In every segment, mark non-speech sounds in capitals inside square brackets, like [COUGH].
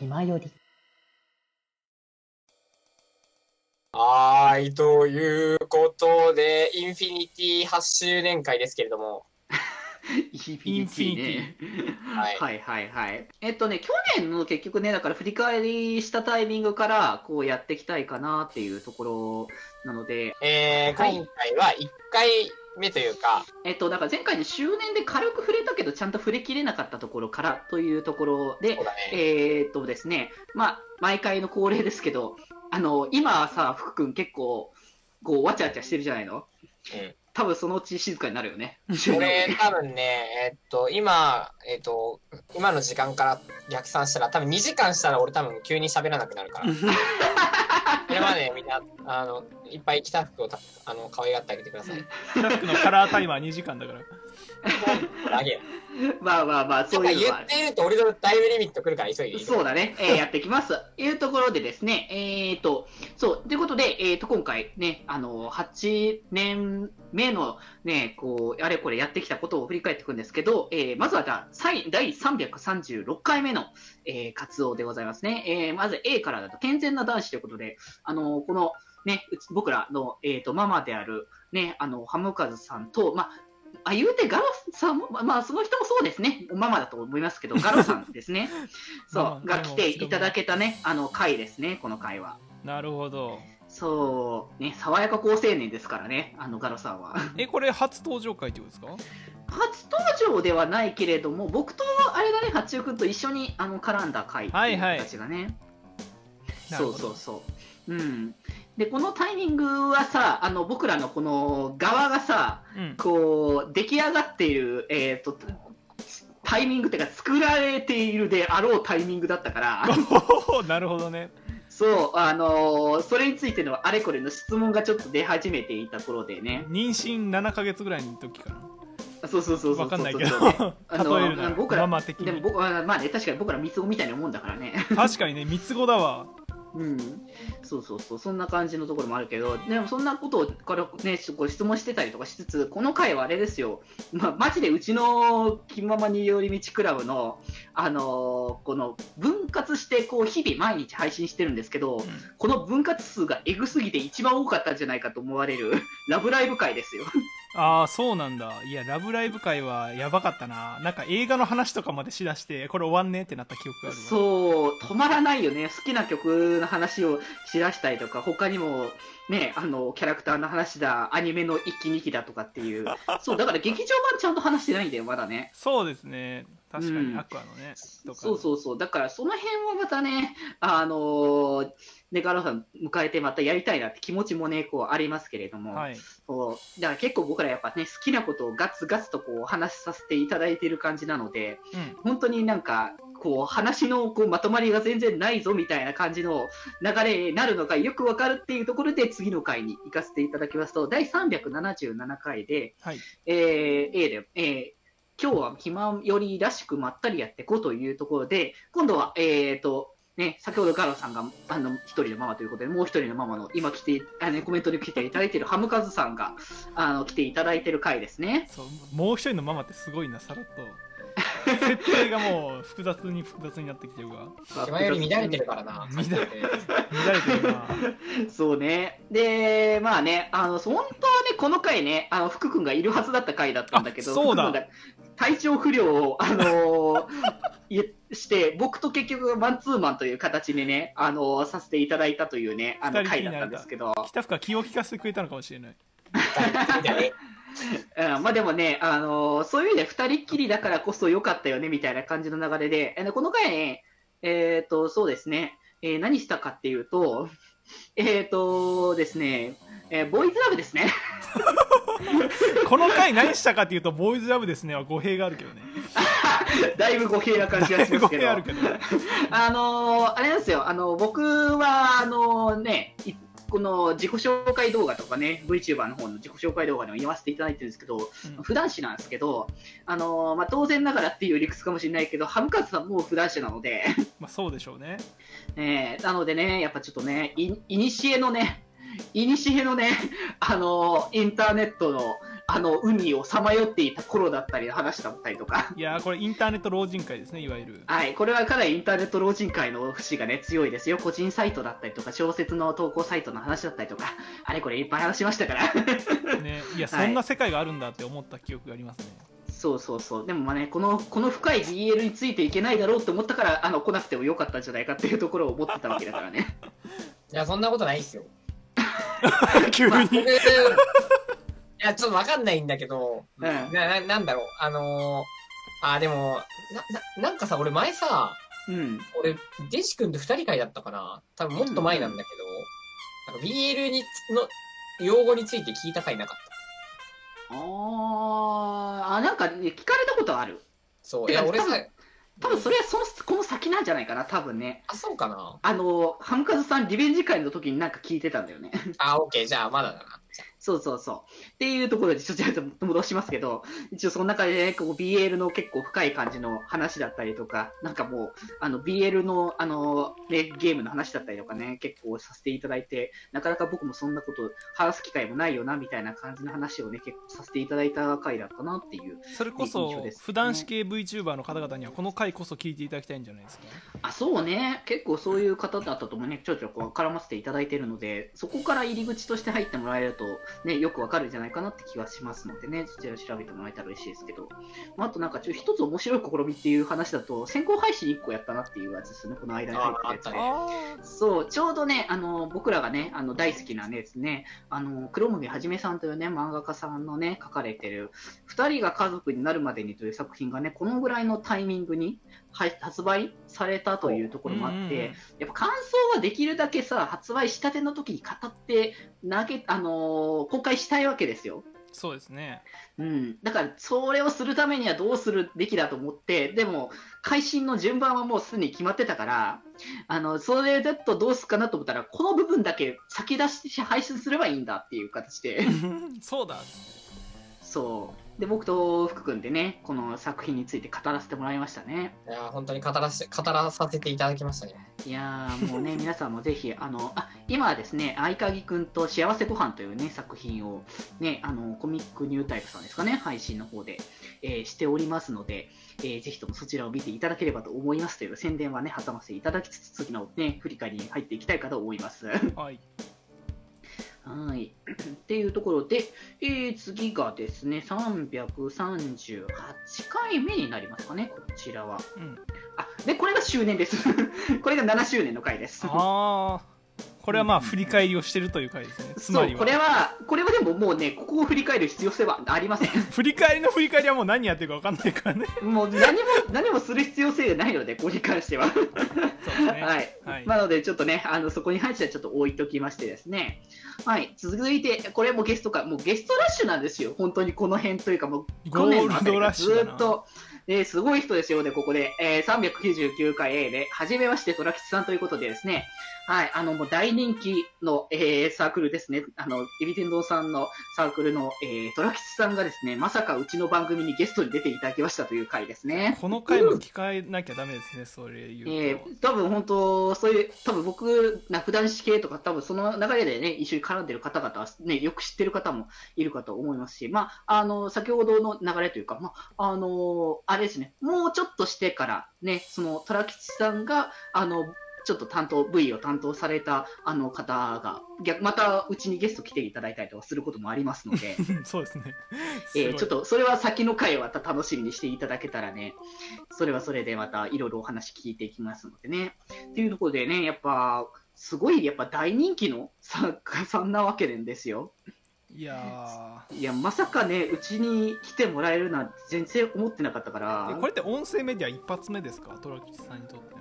気まより。はーい、ということで、インフィニティ8周年会ですけれども、[LAUGHS] インフィニティね。はいはいはいはい。えっとね、去年の結局ね、だから振り返りしたタイミングから、こうやっていきたいかなっていうところなので、えー、はい今回は1回目というか、えっと、だから前回の周年で軽く触れたけど、ちゃんと触れきれなかったところからというところでね。えーっとですね、まあ、毎回の恒例ですけど、あの、今さ、福君結構、こう、わちゃわちゃしてるじゃないの？うん多分そのうち静かになるよね。俺、多分ね、えっと、今、えっと、今の時間から逆算したら、多分2時間したら俺多分急に喋らなくなるから。[LAUGHS] までみんな、あの、いっぱい着た服をたあの可愛がってあげてください。スタッフのカラータイマー2時間だから。あげよ。まあまあまあ、そういうのは言っていると俺のタイムリミット来るから急いでいいそうだね、えーやっていきます。いうところでですね、えーと、えーと、今回ね、あの、8年目のね、こう、あれこれやってきたことを振り返っていくんですけど、えーまずはじゃあ、最第336回目の、えー活動でございますね。えーまず A からだと、健全な男子ということで、あの、この、ね、僕らの、えーと、ママである、ね、あの、ハムカズさんと、まあ、あ、言うてガロさんも、まあまあ、その人もそうですね。ママだと思いますけど、[LAUGHS] ガロさんですね。そう、が来ていただけたね、あの回ですね、この回は。なるほど。そう、ね、爽やか好青年ですからね、あのガロさんは。え、これ初登場回ってことですか？初登場ではないけれども、僕とあれだね、八中君と一緒にあの絡んだ回っていうはいはい形がね。なるほどそうそうそう。うん。で、このタイミングはさ、あの僕らのこの側がさ、うん。こう、出来上がっている、えっ、と、タイミングっていうか、作られているであろうタイミングだったから、[LAUGHS] なるほどね。そう、あのーそれについてのあれこれの質問がちょっと出始めていた頃でね。妊娠7ヶ月ぐらいの時かな。そうそうそうそうそう。わかんないけど。そう [LAUGHS] あの例えるなら、僕らママ的に。でも僕は、まあね、確かに僕ら三つ子みたいなもんだからね。確かにね、三つ子だわ。うん。そうそうそう、そんな感じのところもあるけど、でもそんなことを、これね、これ質問してたりとかしつつ、この回はあれですよ。まあ、マジでうちの気ままに寄り道クラブの、あのーこの分割して、こう、日々毎日配信してるんですけど、この分割数がエグすぎて一番多かったんじゃないかと思われる、ラブライブ回ですよ。ああ、そうなんだ。いや、ラブライブ会はやばかったな。なんか映画の話とかまでしだして、これ終わんねってなった記憶があるわ。そう、止まらないよね。好きな曲の話をしだしたりとか、他にも、ね、あの、キャラクターの話だ、アニメの一期二期だとかっていう。そう、だから劇場版ちゃんと話してないんだよ、まだね。そうですね。確かに、うんアクアのね。そうそうそう。だからその辺はまたね、あのー、ね、ガロさん迎えてまたやりたいなって気持ちもね、こうありますけれども。はい。そうだから結構僕らやっぱね、好きなことをガツガツとこう話させていただいている感じなので、うん。本当になんか、こう話のこうまとまりが全然ないぞみたいな感じの流れになるのがよくわかるっていうところで次の回に行かせていただきますと、第377回で、はい。えー A で、えー今日は暇よりらしくまったりやっていこうというところで、今度は、えーと、ね、先ほどガロさんがあの一人のママということで、もう一人のママの今来て、あのコメントで来ていただいているハムカズさんがあの来ていただいている回ですね。そう、もう一人のママってすごいな、さらっと。設定がもう複雑に複雑になってきてるわ。気前より乱れてるからな。乱れ乱れてるな。[LAUGHS] そうね。で、まあね、あの、本当はね、この回ね、あの、福君がいるはずだった回だったんだけど、あそうだ体調不良を、あのーいして、僕と結局マンツーマンという形でね、あのーさせていただいたというね、あの回だったんですけど、北深気を利かせてくれたのかもしれない。[LAUGHS] うん、まあでもね、あのーそういう意味で二人っきりだからこそ良かったよね、みたいな感じの流れで、あのこの回ね、えっ、と、そうですね、えー何したかっていうと、えっ、とですね、えーボーイズラブですね。[LAUGHS] この回何したかっていうと、ボーイズラブですねは語弊があるけどね。[LAUGHS] だいぶ語弊な感じがし語ますけど。弊あるけど。あのーあれなんですよ、あの僕は、あのね、いこの自己紹介動画とかね、VTuber の方の自己紹介動画でも言わせていただいてるんですけど、うん普段子なんですけど、あのーまあ、当然ながらっていう理屈かもしれないけど、ハムカツさんも普段子なので、まあそうでしょうね。[LAUGHS] えーなのでね、やっぱちょっとね、いいにしえのね、いにしえのね、あのーインターネットの、あの、海をさまよっていた頃だったりの話だったりとか。いやーこれインターネット老人会ですねいわゆるはい、これはかなりインターネット老人会の節がね、強いですよ。個人サイトだったりとか、小説の投稿サイトの話だったりとか、[LAUGHS] あれこれいっぱい話しましたから。ねいやそんな世界があるんだって思った記憶がありますね、そうそうそう。でもまあね、この、この深い BL についていけないだろうって思ったから、あの、来なくてもよかったんじゃないかっていうところを思ってたわけだからね。[LAUGHS] いや、そんなことないっすよ。[LAUGHS] 急に、まあ僕いや、ちょっとわかんないんだけど、うんな、ななんだろう、あのー、あ、でも、な、な、なんかさ、俺前さ、うん。俺、デジ君と二人会だったかな多分もっと前なんだけど、なんか BL につ、の、用語について聞いた回なかった。あー、あ、なんかね、聞かれたことある。そう。いや、俺さ多、多分それはその、この先なんじゃないかな、多分ね。あ、そうかなあの、ハムカズさんリベンジ会の時になんか聞いてたんだよね。あ、オッケー、じゃあまだだな。そうそうそう。っていうところで、ちょっと戻しますけど、一応その中でね、こう BL の結構深い感じの話だったりとか、なんかもう、あの BL の、あの、ね、ゲームの話だったりとかね、結構させていただいて、なかなか僕もそんなこと話す機会もないよな、みたいな感じの話をね、結構させていただいた回だったなっていう。それこそ普段子系 VTuber の方々にはこの回こそ聞いていただきたいんじゃないですか？あ、そうね。結構そういう方だったともね、ちょいちょいこう絡ませていただいているので、そこから入り口として入ってもらえると、ね、よくわかるんじゃないかなって気がしますのでね、そちら調べてもらえたら嬉しいですけど、まあ、あとなんかちょっと一つ面白い試みっていう話だと、先行配信1個やったなっていうやつですね、この間に入ってたやつで。そう、ちょうどね、あの、僕らがね、あの、大好きなねですね、あの、黒麦はじめさんというね、漫画家さんのね、書かれてる、二人が家族になるまでにという作品がね、このぐらいのタイミングにはい発売されたというところもあって、やっぱ感想はできるだけさ、発売したての時に語って、投げ、あのー公開したいわけですよ。そうですねうん。だから、それをするためにはどうするべきだと思って、でも、配信の順番はもうすでに決まってたから、あの、それだとどうすかなと思ったら、この部分だけ先出して配信すればいいんだっていう形で、[LAUGHS] そうだそう。で、僕と福君でね、この作品について語らせてもらいましたね。いや、本当に語らせ、語らさせていただきましたね。いやーもうね、[LAUGHS] 皆さんもぜひ、あの、あ、今はですね、合鍵くんと幸せご飯というね、作品を、ね、あの、コミックニュータイプさんですかね、配信の方で、えーしておりますので、えーぜひともそちらを見ていただければと思いますという宣伝はね、挟ませていただきつつ、次のね、振り返りに入っていきたいかと思います。はいはい。[CLEARS THROAT] っていうところで、えー次がですね、338回目になりますかね、こちらは。うんあ、で、これが周年です。[LAUGHS] これが7周年の回です。ああこれはまあ振り返りをしてるという回ですねつまそう、りはこれは、これはでももうね、ここを振り返る必要性はありません。振り返りの振り返りはもう何やってるか分かんないからね [LAUGHS] もう何も、何もする必要性がないので、ここに関しては。そうですね [LAUGHS] はい。はいなので、ちょっとね、あの、そこに関してはちょっと置いときましてですね。はい。続いて、これもゲストか、もうゲストラッシュなんですよ。本当にこの辺というか、もう、去年のあたりからずゴールドラッシュだなっと、えーすごい人ですよね、ここで。えー399回 A で、はじめまして、トラキツさんということでですね。はい。あの、もう大人気の、えーサークルですね。あの、エビ天堂さんのサークルの、えートラキツさんがですね、まさかうちの番組にゲストに出ていただきましたという回ですね。この回も聞かなきゃダメですねそれ言うと、えー、多分本当、そういう、多分僕、な普段式系とか、多分その流れでね、一緒に絡んでる方々はね、よく知ってる方もいるかと思いますし、まあ、あの、先ほどの流れというか、まあ、あの、あれですね、もうちょっとしてから、ね、その、虎吉さんが、あの、ちょっと担当、V を担当されたあの方が、逆、またうちにゲスト来ていただいたりとかすることもありますので、[LAUGHS] そうですね。えーちょっととそれは先の回はまた楽しみにしていただけたらね、それはそれでまたいろいろお話聞いていきますのでね。っていうところでね、やっぱ、すごいやっぱ大人気の作家さんなわけなんですよ。いやいや、まさかね、うちに来てもらえるなんて全然思ってなかったから。これって音声メディア一発目ですか？トラキさんにとって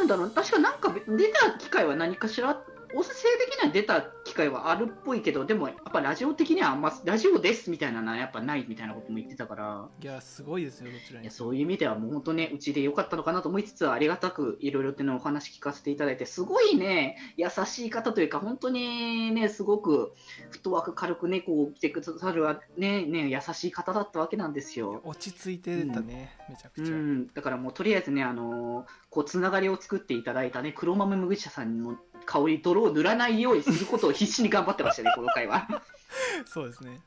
なんだろう。確かなんか出た機会は何かしら、音声的には出た機会はあるっぽいけど、でもやっぱラジオ的にはあんま、ラジオですみたいなのはやっぱないみたいなことも言ってたから、いやすごいですよどちらに。いやそういう意味ではもう本当ね、うちで良かったのかなと思いつつ、ありがたくいろいろっていうのをお話聞かせていただいて、すごいね、優しい方というか、本当にね、すごくフットワーク軽くね、こう来てくださるね、ね、優しい方だったわけなんですよ。落ち着いてたね、めちゃくちゃ、うん、だからもうとりあえずね、あのーこうつながりを作っていただいたね、黒豆麦茶さんの香り、泥を塗らないようにすることを必死に頑張ってましたね、この回は。[LAUGHS] そうですね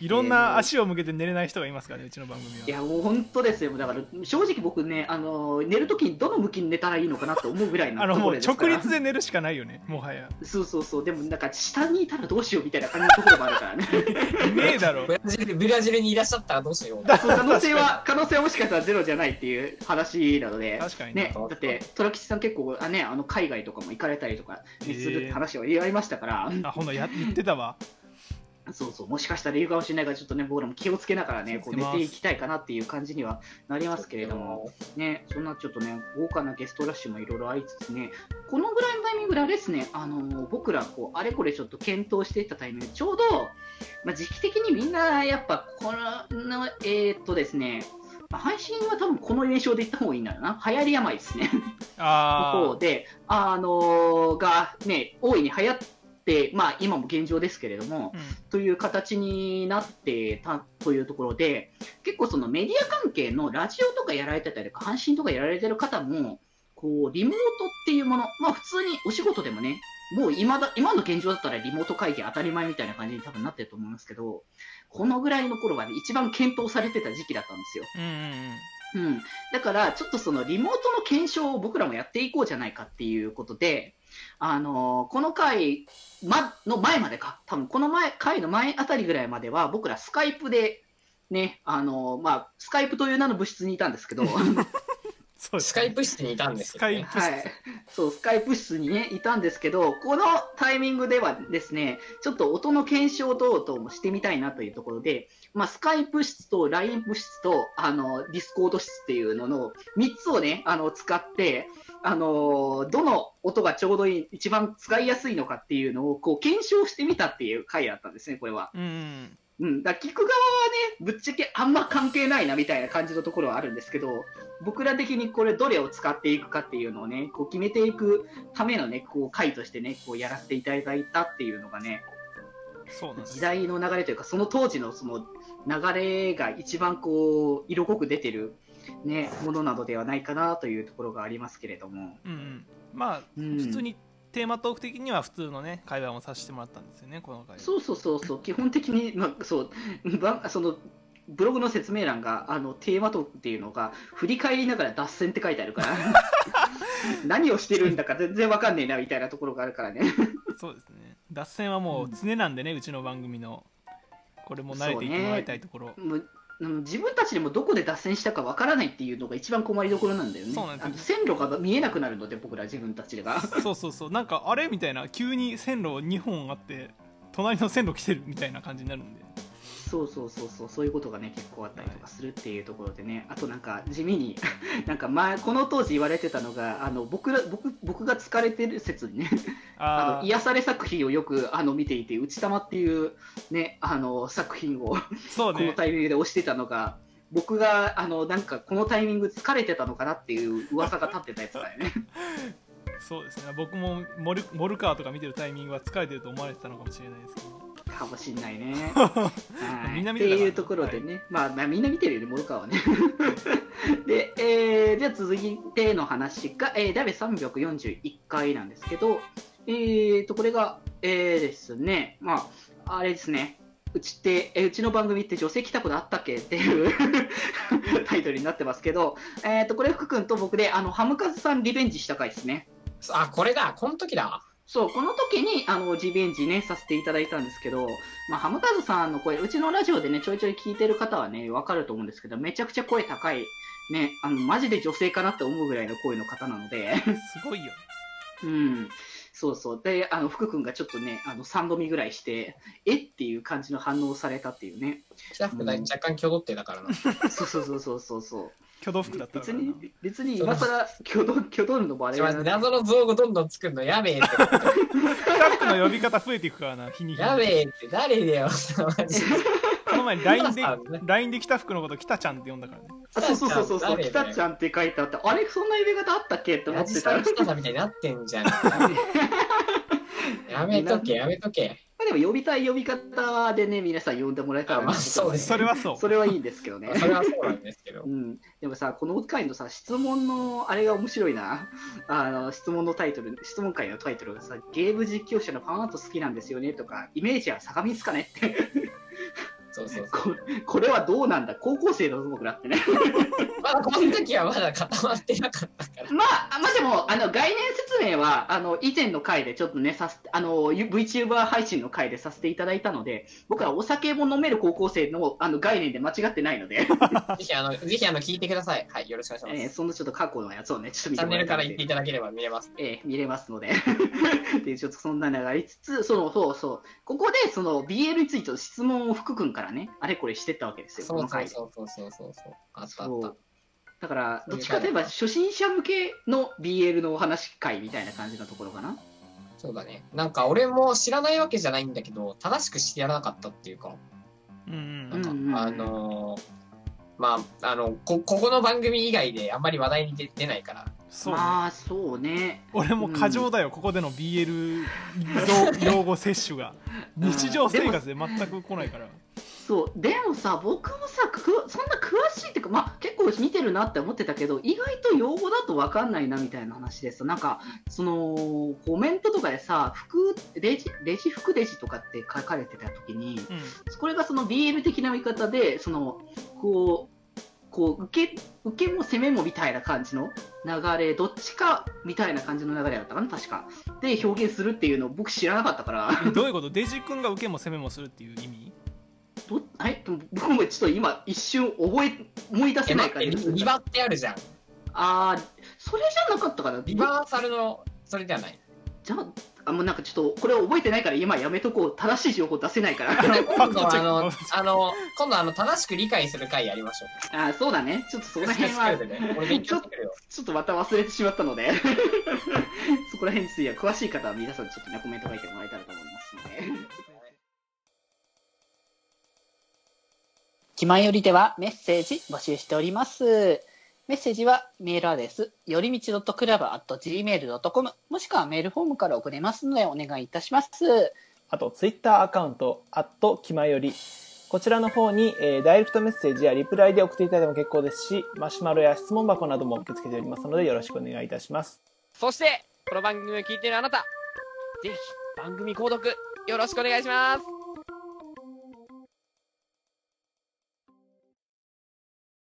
いろんな足を向けて寝れない人がいますからね、うちの番組は。いや、もう本当ですよ。だから、正直僕ね、あの、寝るときにどの向きに寝たらいいのかなと思うぐらいのあの、もう直ところですから立で寝るしかないよね、もはや。そうそうそう。でも、なんか、下にいたらどうしようみたいな感じのところもあるからね。いねえだろブ。ラジルブラジルにいらっしゃったらどうしよう。そう可能性は、可能性はもしかしたらゼロじゃないっていう話なので。確かにね、だって、虎吉さん結構、あね、あの海外とかも行かれたりとかするって話は言われましたから、あ、ほんとや言ってたわ。そうそう、もしかしたらいるかもしれないから、ちょっとね、僕らも気をつけながらね、こう寝ていきたいかなっていう感じにはなりますけれども、ね、そんなちょっとね、豪華なゲストラッシュもいろいろありつつね、このぐらいのタイミングであれですね、あの僕らこう、あれこれちょっと検討していったタイミングで、ちょうど、まあ、時期的にみんなやっぱ、この、えーっとですね、まあ配信は多分この現象で言った方がいいんだろうな、流行り病ですね。のあ方で、あのがね、大いに流行って、まあ今も現状ですけれどもー、、うんという形になってたというところで、結構そのメディア関係のラジオとかやられてたりとか、阪神とかやられてる方も、こう、リモートっていうもの、まあ普通にお仕事でもね、もう今だ、今の現状だったらリモート会議当たり前みたいな感じに多分なってると思いますけど、このぐらいの頃がね、一番検討されてた時期だったんですよ。うんうんうん。うん、だから、ちょっとそのリモートの検証を僕らもやっていこうじゃないかっていうことで、あのこの回、ま、の前までか、多分この前、回の前あたりぐらいまでは、僕らスカイプで、ね、あのまあ、スカイプという名の物質にいたんですけど、[LAUGHS] そうですスカイプ室にいたんですよ、ね。スカイはい、そう、スカイプ室にね、いたんですけど、このタイミングではですね、ちょっと音の検証等々もしてみたいなというところで、まあ、スカイプ室と LINE 部室と、あの、ディスコード室っていうのの3つをね、あの、使って、あの、どの音がちょうどいい、一番使いやすいのかっていうのを、こう、検証してみたっていう回だったんですね、これは。うんうん。うん、だ聞く側はね、ぶっちゃけあんま関係ないなみたいな感じのところはあるんですけど、僕ら的にこれどれを使っていくかっていうのをね、こう決めていくためのね、こう回としてね、こうやらせていただいたっていうのがね、そうなんです時代の流れというか、その当時のその流れが一番こう、色濃く出てるね、ものなのではないかなというところがありますけれども。うんうん。まあ、うん普通にテーマトーク的には普通のね、会話もさせてもらったんですよね、この回。そうそうそうそう、基本的に、まあ、そう、ばその、ブログの説明欄が、あの、テーマトークっていうのが、振り返りながら脱線って書いてあるから、[LAUGHS] 何をしてるんだか全然わかんねえな、みたいなところがあるからね。そうですね。脱線はもう常なんでね、うちの番組の。これも慣れていってもらいたいところ。もううん自分たちでもどこで脱線したかわからないっていうのが一番困りどころなんだよね。そうなんですよあの線路が見えなくなるので、僕ら自分たちが。そうそうそう。なんか、あれ？みたいな、急に線路2本あって、[LAUGHS] 隣の線路来てるみたいな感じになるんで。そうそうそうそう、そういうことがね、結構あったりとかするっていうところでね、あとなんか地味に、[LAUGHS] なんか前、この当時言われてたのが、あの僕ら僕僕が疲れてる説にね、あ [LAUGHS] あの癒され作品をよくあの見ていて、内玉っていう、ね、あの作品をあ、そうね。このタイミングで押してたのが、僕があのなんかこのタイミング疲れてたのかなっていう噂が立ってたやつだよね。[LAUGHS] そうですね。僕もモルモルカーとか見てるタイミングは疲れてると思われてたのかもしれないですけど。かもしんないね。[LAUGHS] はい。みんな見っててたからいうところでね、まあ、まあみんな見てるよね、モルカーはね。[LAUGHS] で、えー、じゃあ続いての話が、えー、第341回なんですけど、えーと、これが、えーですね、まあ、あれですね、うちって、えーうちの番組って女性来たことあったっけっていう [LAUGHS] タイトルになってますけど、えーと、これ福君と僕で、あの、ハムカズさんリベンジした回ですね。あ、これだ、この時だ。そう、この時に、あの、リベンジね、させていただいたんですけど、まあ、ハムカズさんの声、うちのラジオでね、ちょいちょい聞いてる方はね、わかると思うんですけど、めちゃくちゃ声高い、ね、あの、マジで女性かなって思うぐらいの声の方なので、すごいよ。うん。そうそう。で、あの、福君がちょっとね、あの、3度見ぐらいして、えっていう感じの反応をされたっていうね。北福だ若干挙動ってだからな。そうそうそうそうそうそう。挙動服だったからな別に、別に今更、挙動、挙動るのもあれちょだな待って謎の造語どんどん作るのやべえって。スタッフの呼び方増えていくからな、日に日に。やべえって誰だよ、マジで。[LAUGHS] この前に LINE で [LAUGHS] LINE で北福のこと北ちゃんって呼んだからね。あそうそうそうそうそう、誰だよ北ちゃんって書いてあって、あれ、そんな呼び方あったっけ？って思ってたら。北さんみたいになってんじゃん。[LAUGHS] やめとけ、やめとけ。まあでも呼びたい呼び方でね、皆さん呼んでもらえたらまあそうですそれはそう。それはいいんですけどね。[LAUGHS] それはそうなんですけどう。ん、でもさ、この回のさ、質問のあれが面白いな。あの、質問のタイトル、質問会のタイトルがさ、ゲーム実況者のファンアート好きなんですよねとか、イメージは相模ですかねって。そうそう。ここれはどうなんだ？高校生の僕だってね。[LAUGHS] まだこの時はまだ固まってなかったから。まあ、まあでも、あの、概念説明は、あの、以前の回でちょっとね、さす、あの、VTuber 配信の回でさせていただいたので、僕はお酒も飲める高校生の、あの、概念で間違ってないので、[LAUGHS] ぜひあの、ぜひあの、聞いてください。はい、よろしくお願いします。えーそのちょっと過去のやつをね、ちょっと見チャンネルから言っていただければ見れます。えー見れますので。[LAUGHS] で、ちょっとそんなのがありつつ、その、そうそう。ここで、その、BL についての質問を福君からね、あれこれしてったわけですよ、そうそうこの回で。そうそうそうそうそう。あったあった。だから、どっちかといえば、初心者向けの BL のお話会みたいな感じのところかな。そうだね。なんか俺も知らないわけじゃないんだけど、正しく知らなかったっていうか、うんうん。なんか、うんうんうんあのーまあ、あの、こ、ここの番組以外であんまり話題に出出ないから、そうね。まあ、そうね。俺も過剰だよ、ここでの BL 用用語摂取が。[LAUGHS] 日常生活で全く来ないから。そう。でもさ、僕もさ、くそんな詳しいっていうか、まあ、結構見てるなって思ってたけど、意外と用語だと分かんないなみたいな話でさ、なんか、その、コメントとかでさ、服、レジ、レジ服レジとかって書かれてた時に、うん。これがその BL 的な見方で、その、こう、こう、受け、受けも攻めもみたいな感じの流れ、どっちかみたいな感じの流れだったかな、確か。で、表現するっていうのを僕知らなかったから、どういうこと？デジ君が受けも攻めもするっていう意味？ど [LAUGHS] はい、僕もちょっと今一瞬覚え、思い出え、せないから、待って、リリバってあるじゃん。あー、それじゃなかったかな。リバーサルの、それではない？じゃあ、あ、もうなんかちょっと、これ覚えてないから今やめとこう。正しい情報出せないから。[LAUGHS] 今度はあの [LAUGHS] あの、今度あの、正しく理解する回やりましょう。あー、そうだね。ちょっとそこら辺は、ね、俺勉強してくるよ。ちょっとまた忘れてしまったので、そこら辺については詳しい方は皆さんちょっとね、コメント書いてもらえたらと思いますので。気前よりではメッセージ募集しております。メッセージはメールアドレス、よりみち .club.gmail.com もしくはメールフォームから送れますのでお願いいたします。あと、ツイッターアカウント、アットきまより。こちらの方に、えーダイレクトメッセージやリプライで送っていただいても結構ですし、マシュマロや質問箱なども受け付けておりますので、よろしくお願いいたします。そして、この番組を聞いているあなた、ぜひ番組購読よろしくお願いします。